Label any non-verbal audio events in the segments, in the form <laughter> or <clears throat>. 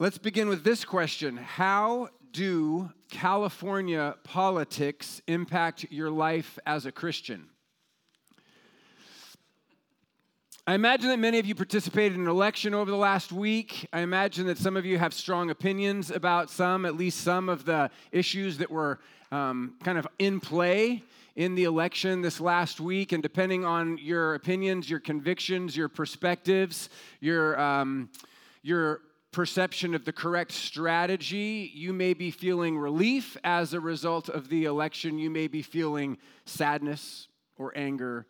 Let's begin with this question How do California politics impact your life as a Christian? I imagine that many of you participated in an election over the last week. I imagine that some of you have strong opinions about some, at least some of the issues that were um, kind of in play in the election this last week. And depending on your opinions, your convictions, your perspectives, your, um, your perception of the correct strategy. You may be feeling relief as a result of the election. You may be feeling sadness or anger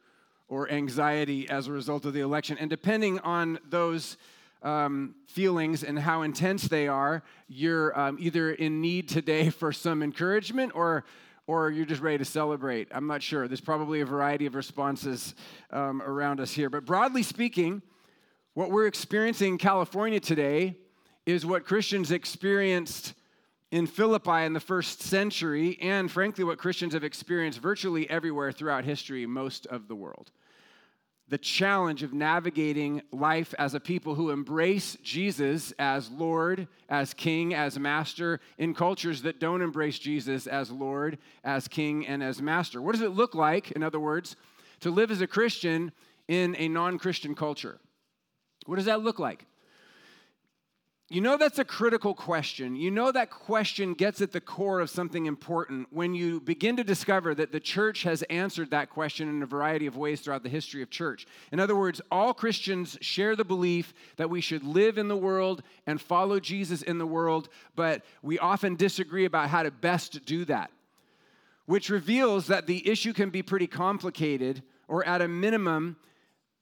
or anxiety as a result of the election. And depending on those um, feelings and how intense they are, you're um, either in need today for some encouragement or or you're just ready to celebrate. I'm not sure. There's probably a variety of responses um, around us here. But broadly speaking, what we're experiencing in California today is what Christians experienced in Philippi in the first century, and frankly, what Christians have experienced virtually everywhere throughout history, most of the world. The challenge of navigating life as a people who embrace Jesus as Lord, as King, as Master, in cultures that don't embrace Jesus as Lord, as King, and as Master. What does it look like, in other words, to live as a Christian in a non Christian culture? What does that look like? You know, that's a critical question. You know, that question gets at the core of something important when you begin to discover that the church has answered that question in a variety of ways throughout the history of church. In other words, all Christians share the belief that we should live in the world and follow Jesus in the world, but we often disagree about how to best do that, which reveals that the issue can be pretty complicated, or at a minimum,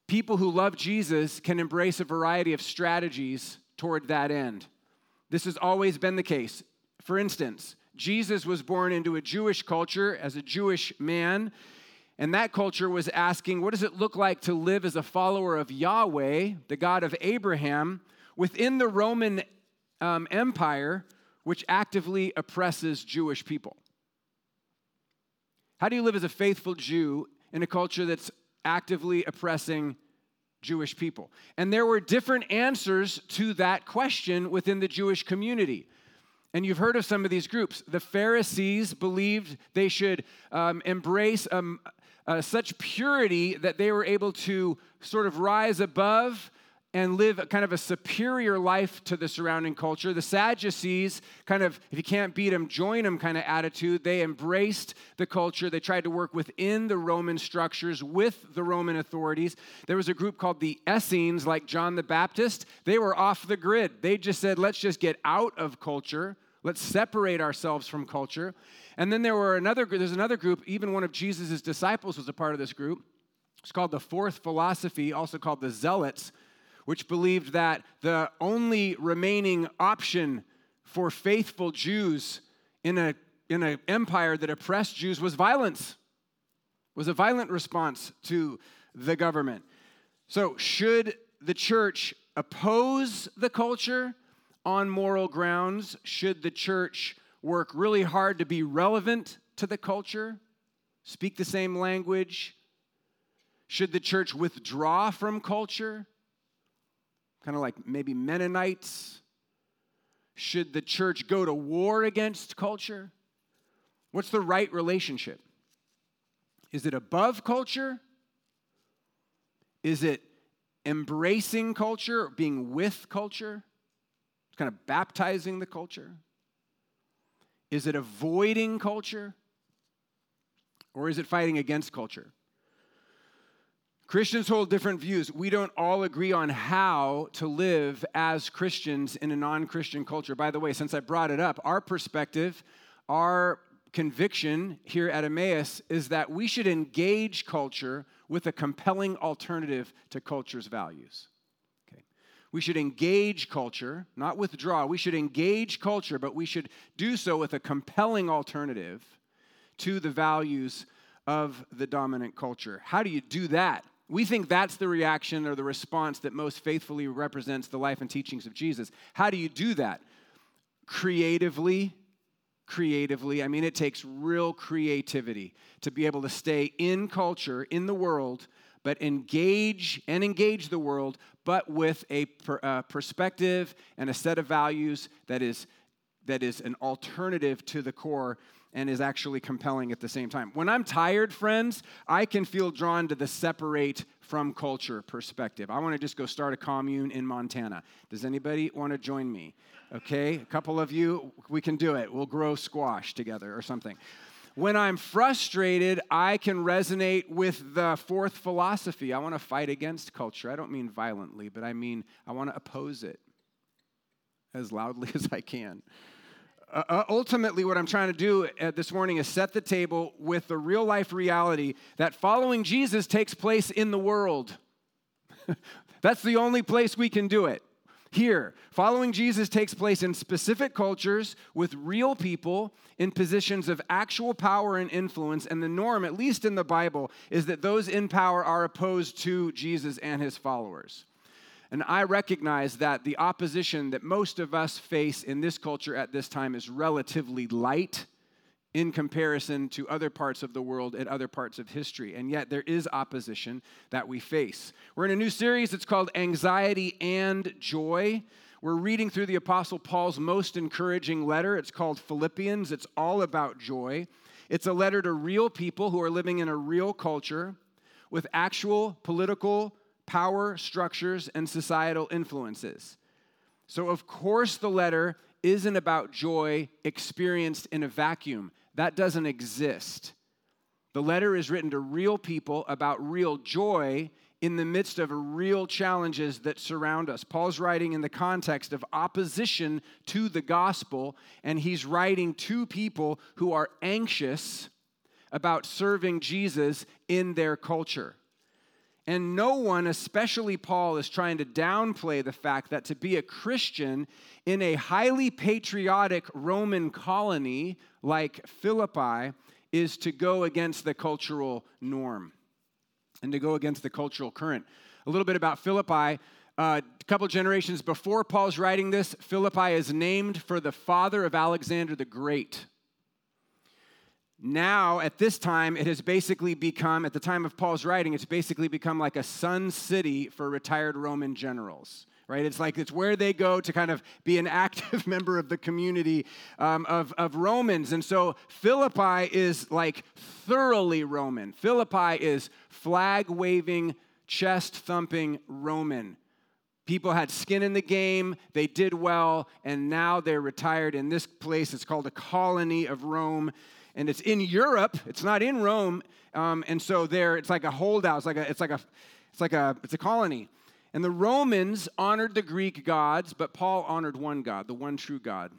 people who love Jesus can embrace a variety of strategies toward that end. This has always been the case. For instance, Jesus was born into a Jewish culture as a Jewish man, and that culture was asking, what does it look like to live as a follower of Yahweh, the God of Abraham, within the Roman um, Empire, which actively oppresses Jewish people? How do you live as a faithful Jew in a culture that's actively oppressing Jewish people. And there were different answers to that question within the Jewish community. And you've heard of some of these groups. The Pharisees believed they should um, embrace um, uh, such purity that they were able to sort of rise above and live kind of a superior life to the surrounding culture. The Sadducees, kind of, if you can't beat them, join them kind of attitude. They embraced the culture. They tried to work within the Roman structures with the Roman authorities. There was a group called the Essenes, like John the Baptist. They were off the grid. They just said, let's just get out of culture. Let's separate ourselves from culture. And then there were another there's another group, even one of Jesus' disciples was a part of this group. It's called the fourth philosophy, also called the Zealots which believed that the only remaining option for faithful Jews in a in an empire that oppressed Jews was violence, was a violent response to the government. So, should the church oppose the culture on moral grounds? Should the church work really hard to be relevant to the culture, speak the same language? Should the church withdraw from culture? Kind of like maybe Mennonites? Should the church go to war against culture? What's the right relationship? Is it above culture? Is it embracing culture, being with culture? Kind of baptizing the culture? Is it avoiding culture? Or is it fighting against culture? Christians hold different views. We don't all agree on how to live as Christians in a non Christian culture. By the way, since I brought it up, our perspective, our conviction here at Emmaus is that we should engage culture with a compelling alternative to culture's values. Okay. We should engage culture, not withdraw. We should engage culture, but we should do so with a compelling alternative to the values of the dominant culture. How do you do that? We think that's the reaction or the response that most faithfully represents the life and teachings of Jesus. How do you do that? Creatively, creatively. I mean, it takes real creativity to be able to stay in culture, in the world, but engage and engage the world, but with a per, uh, perspective and a set of values that is, that is an alternative to the core and is actually compelling at the same time. When I'm tired, friends, I can feel drawn to the separate from culture perspective. I want to just go start a commune in Montana. Does anybody want to join me? Okay, a couple of you, we can do it. We'll grow squash together or something. When I'm frustrated, I can resonate with the fourth philosophy. I want to fight against culture. I don't mean violently, but I mean I want to oppose it as loudly <laughs> as I can. Uh, uh, ultimately, what I'm trying to do uh, this morning is set the table with the real life reality that following Jesus takes place in the world. <laughs> That's the only place we can do it. Here, following Jesus takes place in specific cultures with real people in positions of actual power and influence. And the norm, at least in the Bible, is that those in power are opposed to Jesus and his followers. And I recognize that the opposition that most of us face in this culture at this time is relatively light in comparison to other parts of the world and other parts of history. And yet there is opposition that we face. We're in a new series, it's called Anxiety and Joy. We're reading through the Apostle Paul's most encouraging letter. It's called Philippians. It's all about joy. It's a letter to real people who are living in a real culture with actual political, power structures, and societal influences. So, of course, the letter isn't about joy experienced in a vacuum. That doesn't exist. The letter is written to real people about real joy in the midst of real challenges that surround us. Paul's writing in the context of opposition to the gospel, and he's writing to people who are anxious about serving Jesus in their culture. And no one, especially Paul, is trying to downplay the fact that to be a Christian in a highly patriotic Roman colony like Philippi is to go against the cultural norm and to go against the cultural current. A little bit about Philippi. Uh, a couple generations before Paul's writing this, Philippi is named for the father of Alexander the Great. Now, at this time, it has basically become, at the time of Paul's writing, it's basically become like a sun city for retired Roman generals right? It's like it's where they go to kind of be an <laughs> active member of the community um, of, of Romans. And so Philippi is like thoroughly Roman. Philippi is flag waving, chest thumping Roman. People had skin in the game, they did well, and now they're retired in this place. It's called a colony of Rome and it's in Europe. It's not in Rome, um, and so there it's like a holdout. It's like a it's like a it's like a it's a colony. And the Romans honored the Greek gods, but Paul honored one God, the one true God,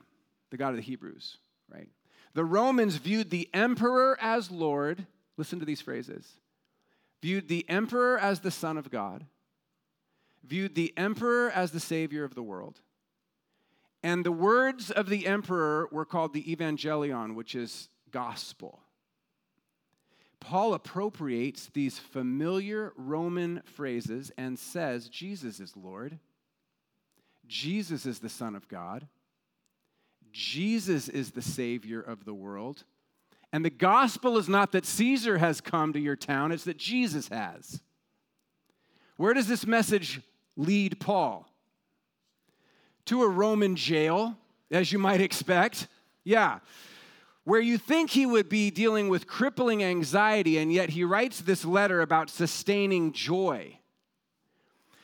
the God of the Hebrews. Right? The Romans viewed the emperor as Lord. Listen to these phrases. Viewed the emperor as the Son of God. Viewed the emperor as the Savior of the world. And the words of the emperor were called the evangelion, which is gospel. Paul appropriates these familiar Roman phrases and says, Jesus is Lord. Jesus is the Son of God. Jesus is the Savior of the world. And the gospel is not that Caesar has come to your town, it's that Jesus has. Where does this message lead Paul? To a Roman jail, as you might expect. Yeah where you think he would be dealing with crippling anxiety, and yet he writes this letter about sustaining joy.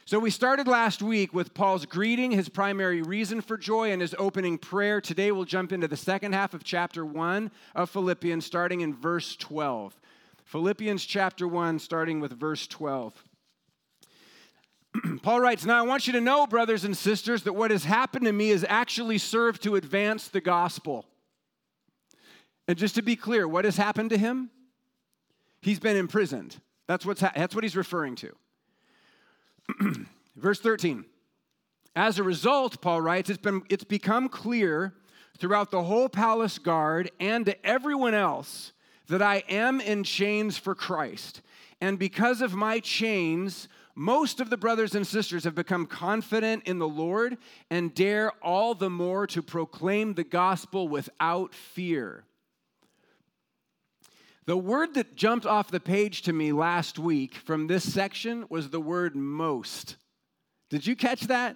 So, we started last week with Paul's greeting, his primary reason for joy, and his opening prayer. Today, we'll jump into the second half of chapter 1 of Philippians, starting in verse 12. Philippians chapter 1, starting with verse 12. <clears throat> Paul writes, Now I want you to know, brothers and sisters, that what has happened to me has actually served to advance the gospel. And just to be clear, what has happened to him? He's been imprisoned. That's, what's ha- that's what he's referring to. <clears throat> Verse 13. As a result, Paul writes, it's, been, it's become clear throughout the whole palace guard and to everyone else that I am in chains for Christ. And because of my chains, most of the brothers and sisters have become confident in the Lord and dare all the more to proclaim the gospel without fear. The word that jumped off the page to me last week from this section was the word most. Did you catch that?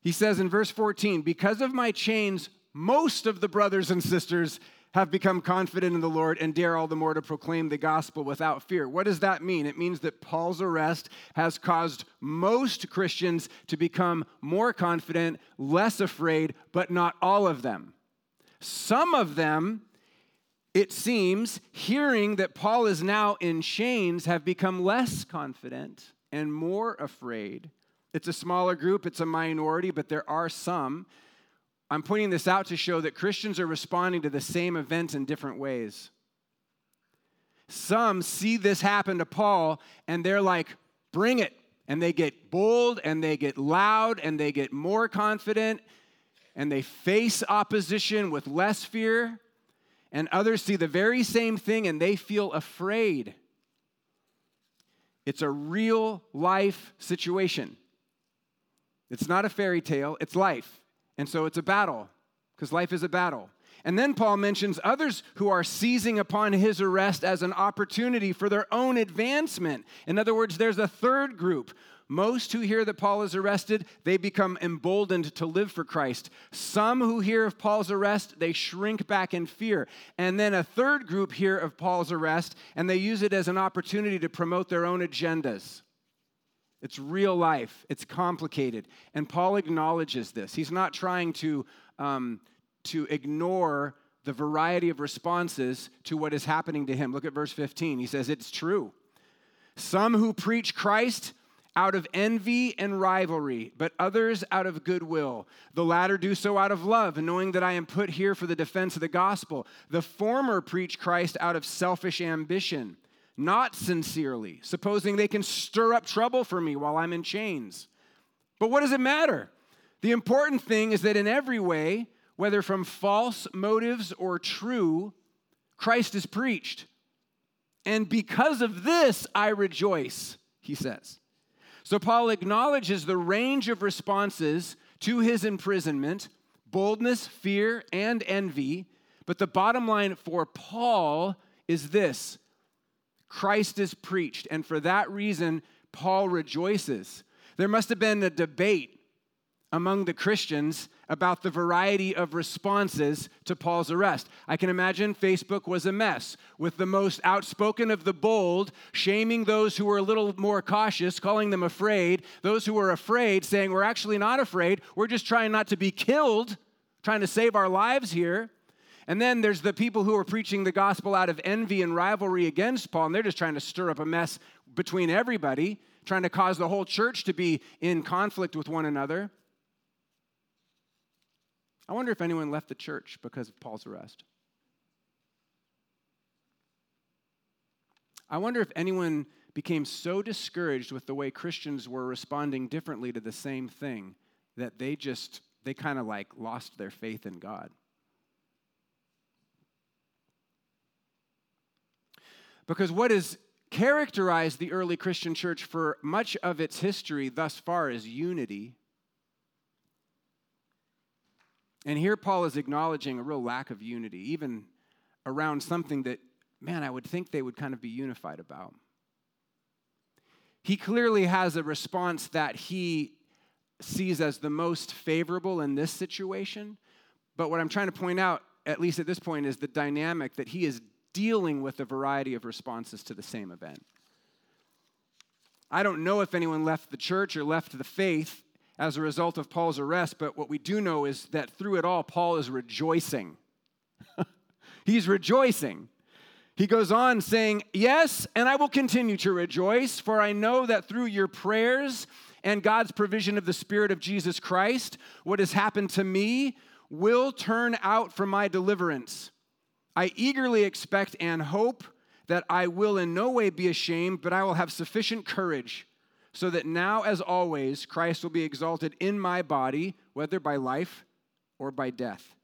He says in verse 14, Because of my chains, most of the brothers and sisters have become confident in the Lord and dare all the more to proclaim the gospel without fear. What does that mean? It means that Paul's arrest has caused most Christians to become more confident, less afraid, but not all of them. Some of them, it seems, hearing that Paul is now in chains, have become less confident and more afraid. It's a smaller group, it's a minority, but there are some. I'm pointing this out to show that Christians are responding to the same events in different ways. Some see this happen to Paul and they're like, bring it. And they get bold and they get loud and they get more confident and they face opposition with less fear. And others see the very same thing and they feel afraid. It's a real life situation. It's not a fairy tale, it's life. And so it's a battle, because life is a battle. And then Paul mentions others who are seizing upon his arrest as an opportunity for their own advancement. In other words, there's a third group. Most who hear that Paul is arrested, they become emboldened to live for Christ. Some who hear of Paul's arrest, they shrink back in fear. And then a third group hear of Paul's arrest, and they use it as an opportunity to promote their own agendas. It's real life, it's complicated. And Paul acknowledges this. He's not trying to, um, to ignore the variety of responses to what is happening to him. Look at verse 15. He says, It's true. Some who preach Christ out of envy and rivalry, but others out of goodwill. The latter do so out of love, knowing that I am put here for the defense of the gospel. The former preach Christ out of selfish ambition not sincerely, supposing they can stir up trouble for me while I'm in chains. But what does it matter? The important thing is that in every way, whether from false motives or true, Christ is preached. And because of this, I rejoice, he says. So Paul acknowledges the range of responses to his imprisonment boldness, fear, and envy. But the bottom line for Paul is this Christ is preached. And for that reason, Paul rejoices. There must have been a debate among the Christians about the variety of responses to Paul's arrest. I can imagine Facebook was a mess, with the most outspoken of the bold shaming those who were a little more cautious, calling them afraid, those who were afraid saying, We're actually not afraid, we're just trying not to be killed, trying to save our lives here. And then there's the people who are preaching the gospel out of envy and rivalry against Paul, and they're just trying to stir up a mess between everybody, trying to cause the whole church to be in conflict with one another. I wonder if anyone left the church because of Paul's arrest. I wonder if anyone became so discouraged with the way Christians were responding differently to the same thing that they just, they kind of like lost their faith in God. Because what has characterized the early Christian church for much of its history thus far is unity. And here Paul is acknowledging a real lack of unity, even around something that, man, I would think they would kind of be unified about. He clearly has a response that he sees as the most favorable in this situation. But what I'm trying to point out, at least at this point, is the dynamic that he is dealing with a variety of responses to the same event. I don't know if anyone left the church or left the faith as a result of Paul's arrest, but what we do know is that through it all, Paul is rejoicing. <laughs> He's rejoicing. He goes on saying, Yes, and I will continue to rejoice, for I know that through your prayers and God's provision of the Spirit of Jesus Christ, what has happened to me will turn out for my deliverance I eagerly expect and hope that I will in no way be ashamed, but I will have sufficient courage, so that now, as always, Christ will be exalted in my body, whether by life or by death.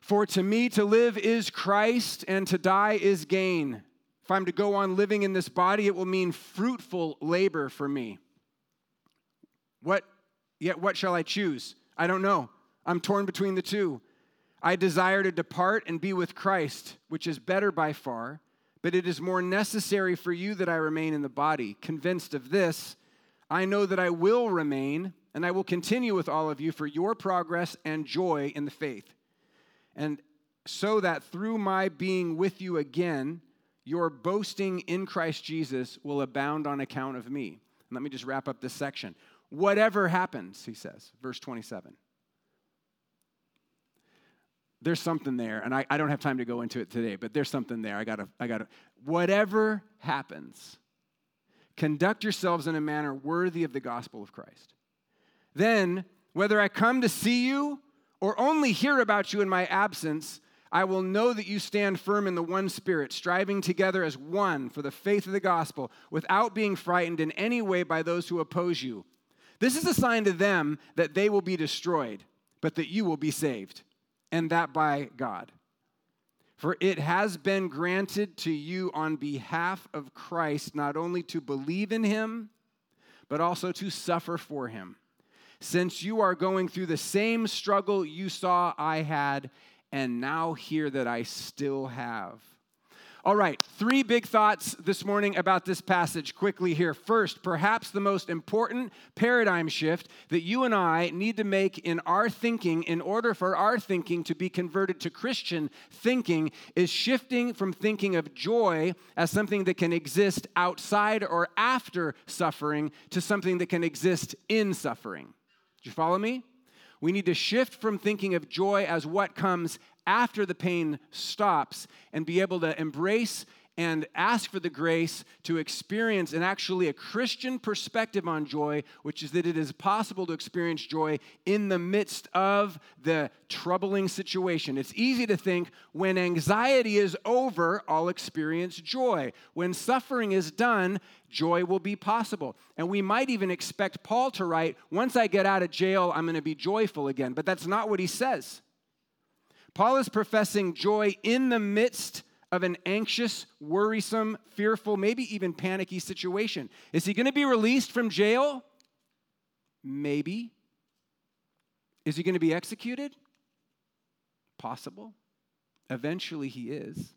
For to me to live is Christ, and to die is gain. If I'm to go on living in this body, it will mean fruitful labor for me. What yet what shall I choose? I don't know. I'm torn between the two. I desire to depart and be with Christ, which is better by far, but it is more necessary for you that I remain in the body. Convinced of this, I know that I will remain and I will continue with all of you for your progress and joy in the faith. And so that through my being with you again, your boasting in Christ Jesus will abound on account of me. And let me just wrap up this section. Whatever happens, he says, verse 27 there's something there, and I, I don't have time to go into it today, but there's something there. I gotta, I gotta, whatever happens, conduct yourselves in a manner worthy of the gospel of Christ. Then, whether I come to see you or only hear about you in my absence, I will know that you stand firm in the one spirit, striving together as one for the faith of the gospel, without being frightened in any way by those who oppose you. This is a sign to them that they will be destroyed, but that you will be saved and that by God. For it has been granted to you on behalf of Christ not only to believe in him, but also to suffer for him, since you are going through the same struggle you saw I had, and now hear that I still have. All right, three big thoughts this morning about this passage quickly here. First, perhaps the most important paradigm shift that you and I need to make in our thinking in order for our thinking to be converted to Christian thinking is shifting from thinking of joy as something that can exist outside or after suffering to something that can exist in suffering. Do you follow me? We need to shift from thinking of joy as what comes after the pain stops and be able to embrace and ask for the grace to experience and actually a Christian perspective on joy, which is that it is possible to experience joy in the midst of the troubling situation. It's easy to think when anxiety is over, I'll experience joy. When suffering is done, joy will be possible. And we might even expect Paul to write, Once I get out of jail, I'm going to be joyful again. But that's not what he says. Paul is professing joy in the midst of an anxious, worrisome, fearful, maybe even panicky situation. Is he going to be released from jail? Maybe. Is he going to be executed? Possible. Eventually he is.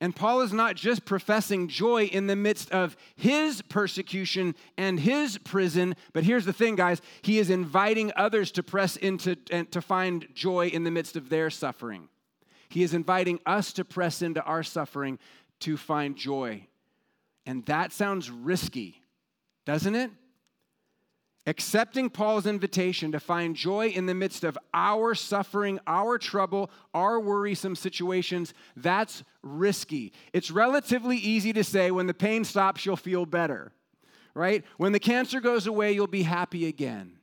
And Paul is not just professing joy in the midst of his persecution and his prison, but here's the thing, guys. He is inviting others to press into and to find joy in the midst of their suffering. He is inviting us to press into our suffering to find joy. And that sounds risky, doesn't it? Accepting Paul's invitation to find joy in the midst of our suffering, our trouble, our worrisome situations, that's risky. It's relatively easy to say when the pain stops, you'll feel better, right? When the cancer goes away, you'll be happy again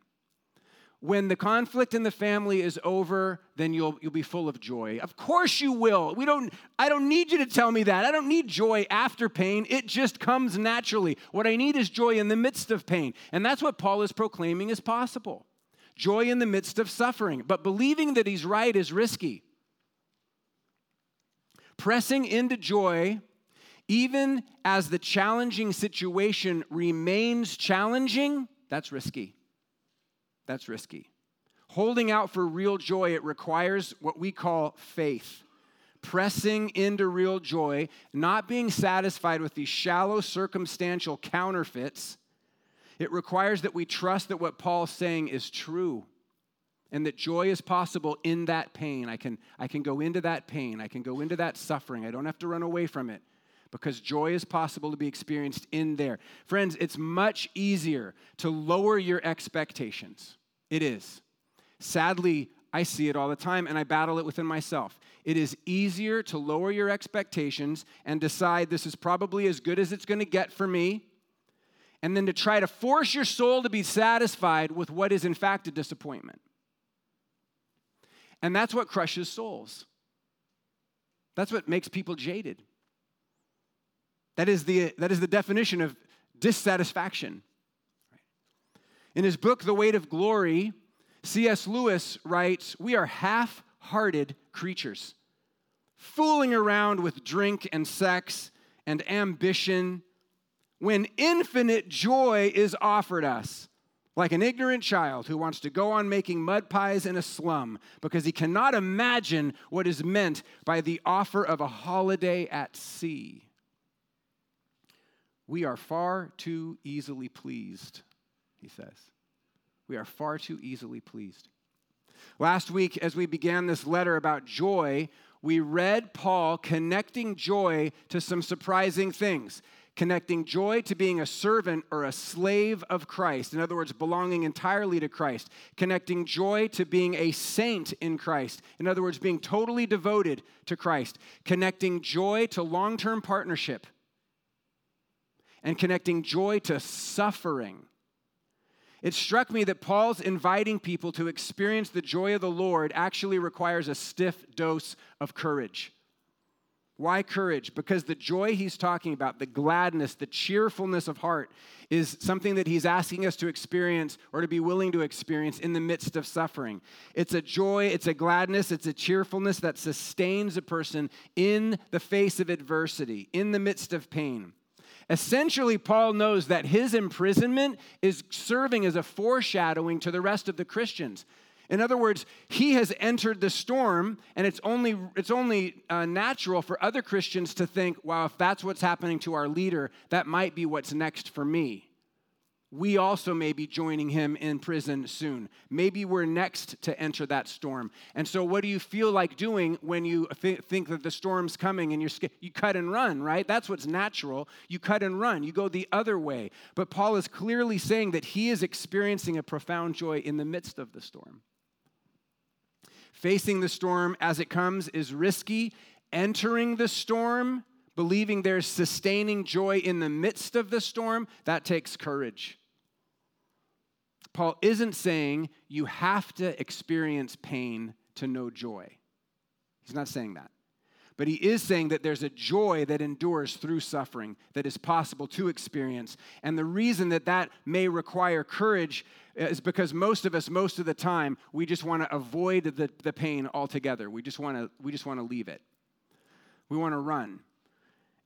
when the conflict in the family is over, then you'll, you'll be full of joy. Of course you will. We don't, I don't need you to tell me that. I don't need joy after pain. It just comes naturally. What I need is joy in the midst of pain. And that's what Paul is proclaiming is possible joy in the midst of suffering. But believing that he's right is risky. Pressing into joy, even as the challenging situation remains challenging, that's risky. That's risky. Holding out for real joy, it requires what we call faith. Pressing into real joy, not being satisfied with these shallow circumstantial counterfeits. It requires that we trust that what Paul's saying is true and that joy is possible in that pain. I can, I can go into that pain, I can go into that suffering. I don't have to run away from it because joy is possible to be experienced in there. Friends, it's much easier to lower your expectations. It is. Sadly, I see it all the time and I battle it within myself. It is easier to lower your expectations and decide this is probably as good as it's going to get for me, and then to try to force your soul to be satisfied with what is in fact a disappointment. And that's what crushes souls. That's what makes people jaded. That is the, that is the definition of dissatisfaction. In his book, The Weight of Glory, C.S. Lewis writes We are half hearted creatures, fooling around with drink and sex and ambition when infinite joy is offered us. like an ignorant child who wants to go on making mud pies in a slum because he cannot imagine what is meant by the offer of a holiday at sea. We are far too easily pleased, he says. We are far too easily pleased. Last week, as we began this letter about joy, we read Paul connecting joy to some surprising things connecting joy to being a servant or a slave of Christ. In other words, belonging entirely to Christ. Connecting joy to being a saint in Christ. In other words, being totally devoted to Christ. Connecting joy to long term partnership. And connecting joy to suffering. It struck me that Paul's inviting people to experience the joy of the Lord actually requires a stiff dose of courage. Why courage? Because the joy he's talking about, the gladness, the cheerfulness of heart, is something that he's asking us to experience or to be willing to experience in the midst of suffering. It's a joy, it's a gladness, it's a cheerfulness that sustains a person in the face of adversity, in the midst of pain. Essentially, Paul knows that his imprisonment is serving as a foreshadowing to the rest of the Christians. In other words, he has entered the storm, and it's only, it's only uh, natural for other Christians to think, wow, if that's what's happening to our leader, that might be what's next for me. We also may be joining him in prison soon. Maybe we're next to enter that storm. And so, what do you feel like doing when you th- think that the storm's coming and you're scared? You cut and run, right? That's what's natural. You cut and run. You go the other way. But Paul is clearly saying that he is experiencing a profound joy in the midst of the storm. Facing the storm as it comes is risky. Entering the storm, believing there's sustaining joy in the midst of the storm, that takes courage. Paul isn't saying you have to experience pain to know joy. He's not saying that. But he is saying that there's a joy that endures through suffering that is possible to experience. And the reason that that may require courage is because most of us, most of the time, we just want to avoid the, the pain altogether. We just want to we just want to leave it. We want to run.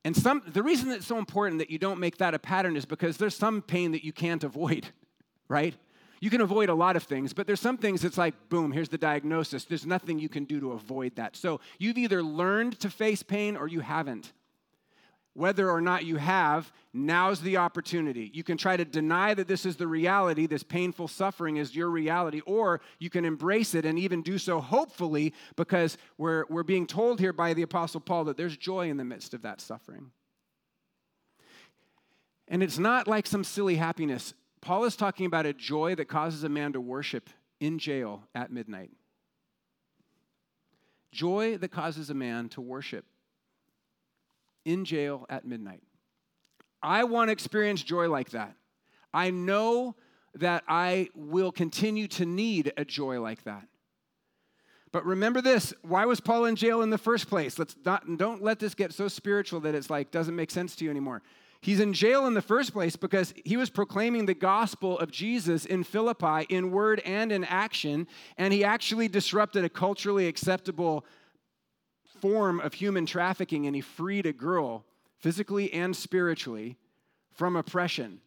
And some the reason it's so important that you don't make that a pattern is because there's some pain that you can't avoid, <laughs> right? You can avoid a lot of things, but there's some things it's like, boom, here's the diagnosis. There's nothing you can do to avoid that. So you've either learned to face pain or you haven't. Whether or not you have, now's the opportunity. You can try to deny that this is the reality, this painful suffering is your reality, or you can embrace it and even do so hopefully because we're, we're being told here by the Apostle Paul that there's joy in the midst of that suffering. And it's not like some silly happiness. Paul is talking about a joy that causes a man to worship in jail at midnight. Joy that causes a man to worship in jail at midnight. I want to experience joy like that. I know that I will continue to need a joy like that. But remember this why was Paul in jail in the first place? Let's not, don't let this get so spiritual that it's like doesn't make sense to you anymore. He's in jail in the first place because he was proclaiming the gospel of Jesus in Philippi in word and in action, and he actually disrupted a culturally acceptable form of human trafficking and he freed a girl physically and spiritually from oppression.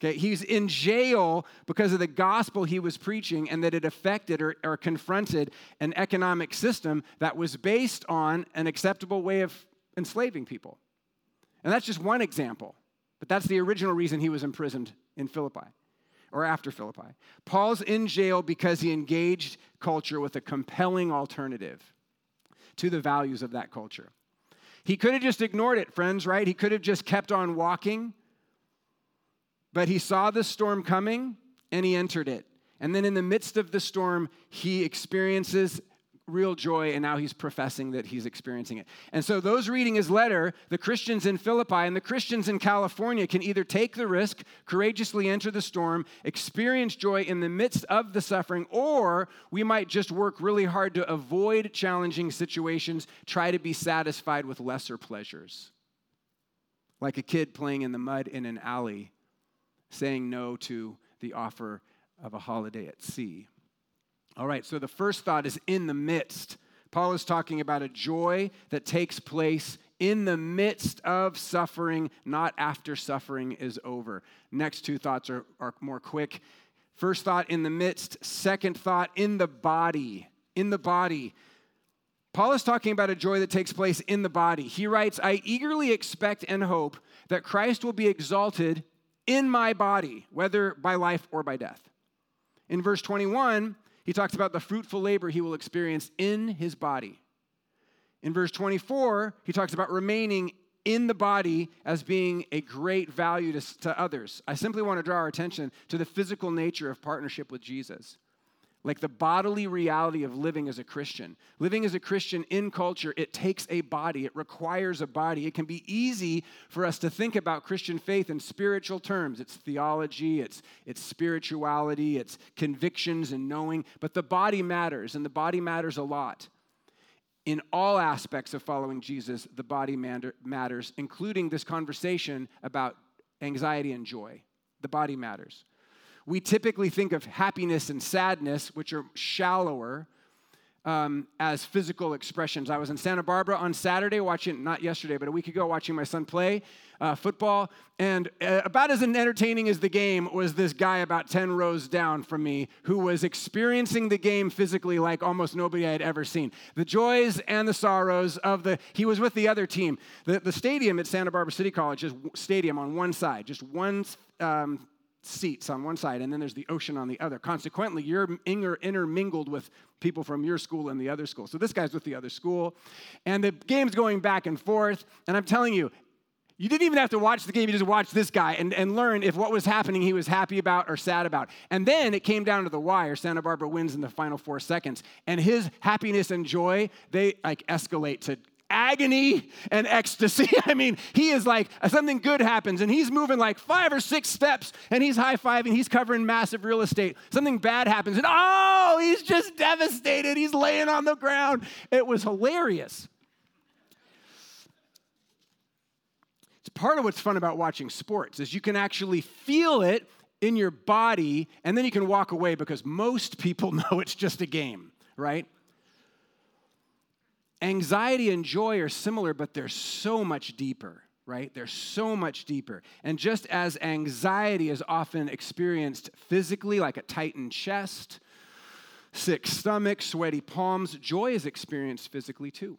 Okay, he's in jail because of the gospel he was preaching and that it affected or, or confronted an economic system that was based on an acceptable way of enslaving people. And that's just one example, but that's the original reason he was imprisoned in Philippi or after Philippi. Paul's in jail because he engaged culture with a compelling alternative to the values of that culture. He could have just ignored it, friends, right? He could have just kept on walking, but he saw the storm coming and he entered it. And then in the midst of the storm, he experiences real joy, and now he's professing that he's experiencing it. And so, those reading his letter, the Christians in Philippi and the Christians in California can either take the risk, courageously enter the storm, experience joy in the midst of the suffering, or we might just work really hard to avoid challenging situations, try to be satisfied with lesser pleasures. Like a kid playing in the mud in an alley, saying no to the offer of a holiday at sea. All right, so the first thought is in the midst. Paul is talking about a joy that takes place in the midst of suffering, not after suffering is over. Next two thoughts are, are more quick. First thought in the midst, second thought in the body. In the body. Paul is talking about a joy that takes place in the body. He writes, I eagerly expect and hope that Christ will be exalted in my body, whether by life or by death. In verse 21, he talks about the fruitful labor he will experience in his body. In verse 24, he talks about remaining in the body as being a great value to, to others. I simply want to draw our attention to the physical nature of partnership with Jesus like the bodily reality of living as a Christian. Living as a Christian in culture, it takes a body, it requires a body. It can be easy for us to think about Christian faith in spiritual terms. It's theology, it's, it's spirituality, it's convictions and knowing, but the body matters, and the body matters a lot. In all aspects of following Jesus, the body matters, including this conversation about anxiety and joy. The body matters we typically think of happiness and sadness, which are shallower, um, as physical expressions. I was in Santa Barbara on Saturday watching, not yesterday, but a week ago, watching my son play uh, football. And uh, about as entertaining as the game was this guy about 10 rows down from me who was experiencing the game physically like almost nobody I had ever seen. The joys and the sorrows of the, he was with the other team. The, the stadium at Santa Barbara City College is stadium on one side, just one. Um, seats on one side, and then there's the ocean on the other. Consequently, you're intermingled with people from your school and the other school. So this guy's with the other school, and the game's going back and forth. And I'm telling you, you didn't even have to watch the game, you just watched this guy and, and learn if what was happening he was happy about or sad about. And then it came down to the wire. Santa Barbara wins in the final four seconds. And his happiness and joy, they like escalate to agony and ecstasy. <laughs> I mean, he is like, something good happens and he's moving like five or six steps and he's high fiving, he's covering massive real estate. Something bad happens and oh, he's just devastated. He's laying on the ground. It was hilarious. It's part of what's fun about watching sports is you can actually feel it in your body and then you can walk away because most people <laughs> know it's just a game, right? Anxiety and joy are similar, but they're so much deeper, right? They're so much deeper. And just as anxiety is often experienced physically, like a tightened chest, sick stomach, sweaty palms, joy is experienced physically too.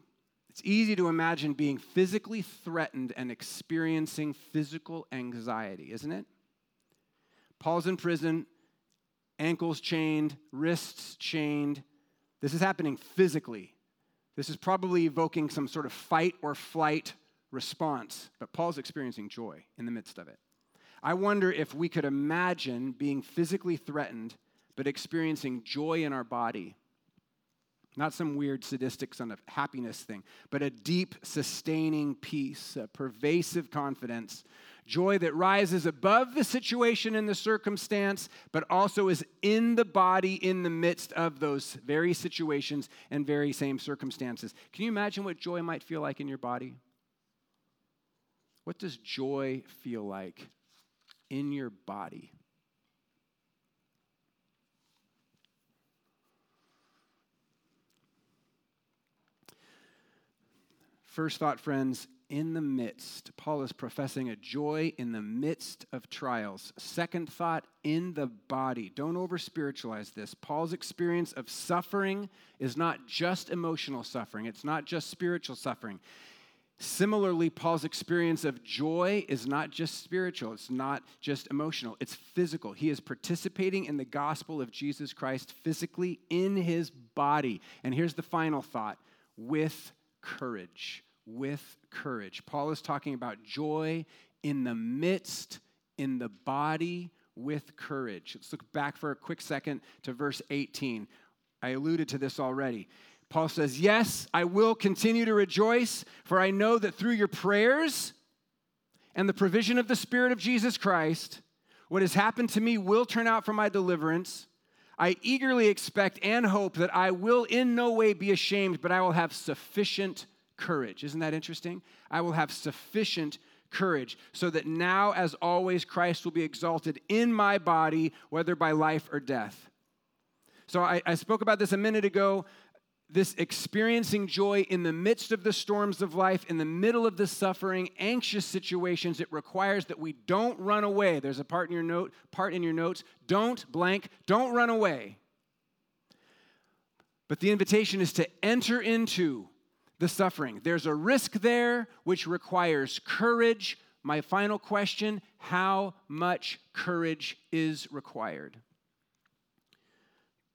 It's easy to imagine being physically threatened and experiencing physical anxiety, isn't it? Paul's in prison, ankles chained, wrists chained. This is happening physically this is probably evoking some sort of fight or flight response, but Paul's experiencing joy in the midst of it. I wonder if we could imagine being physically threatened, but experiencing joy in our body. Not some weird sadistic sort of happiness thing, but a deep, sustaining peace, a pervasive confidence joy that rises above the situation and the circumstance, but also is in the body in the midst of those very situations and very same circumstances. Can you imagine what joy might feel like in your body? What does joy feel like in your body? First thought, friends, in the midst. Paul is professing a joy in the midst of trials. Second thought, in the body. Don't over spiritualize this. Paul's experience of suffering is not just emotional suffering, it's not just spiritual suffering. Similarly, Paul's experience of joy is not just spiritual, it's not just emotional, it's physical. He is participating in the gospel of Jesus Christ physically in his body. And here's the final thought with courage with courage. Paul is talking about joy in the midst, in the body, with courage. Let's look back for a quick second to verse 18. I alluded to this already. Paul says, Yes, I will continue to rejoice, for I know that through your prayers and the provision of the Spirit of Jesus Christ, what has happened to me will turn out for my deliverance. I eagerly expect and hope that I will in no way be ashamed, but I will have sufficient courage. Isn't that interesting? I will have sufficient courage, so that now, as always, Christ will be exalted in my body, whether by life or death. So I, I spoke about this a minute ago. this experiencing joy in the midst of the storms of life, in the middle of the suffering, anxious situations, it requires that we don't run away. There's a part in your note, part in your notes. Don't blank, don't run away. But the invitation is to enter into the suffering. There's a risk there which requires courage. My final question how much courage is required?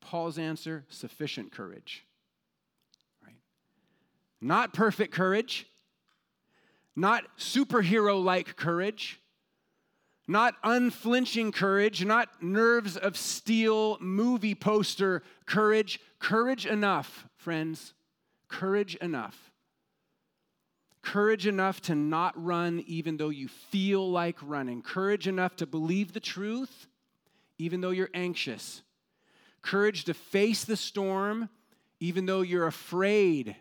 Paul's answer sufficient courage. Right? Not perfect courage, not superhero like courage, not unflinching courage, not nerves of steel movie poster courage. Courage enough, friends. Courage enough. Courage enough to not run even though you feel like running. Courage enough to believe the truth even though you're anxious. Courage to face the storm even though you're afraid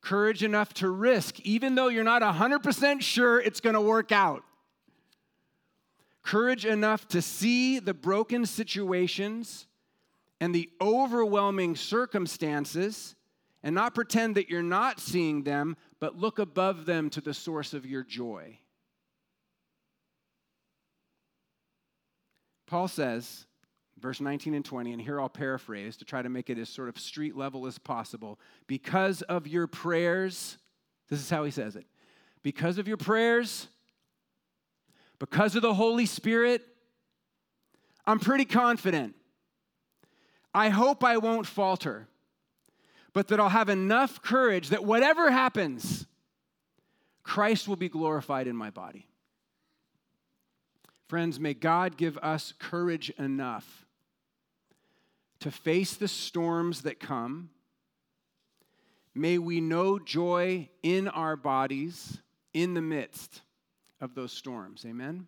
courage enough to risk, even though you're not 100% sure it's going to work out. Courage enough to see the broken situations and the overwhelming circumstances and not pretend that you're not seeing them, but look above them to the source of your joy. Paul says, verse 19 and 20, and here I'll paraphrase to try to make it as sort of street level as possible. Because of your prayers, this is how he says it. Because of your prayers, because of the Holy Spirit, I'm pretty confident. I hope I won't falter, but that I'll have enough courage that whatever happens, Christ will be glorified in my body. Friends, may God give us courage enough to face the storms that come. May we know joy in our bodies in the midst of those storms. Amen.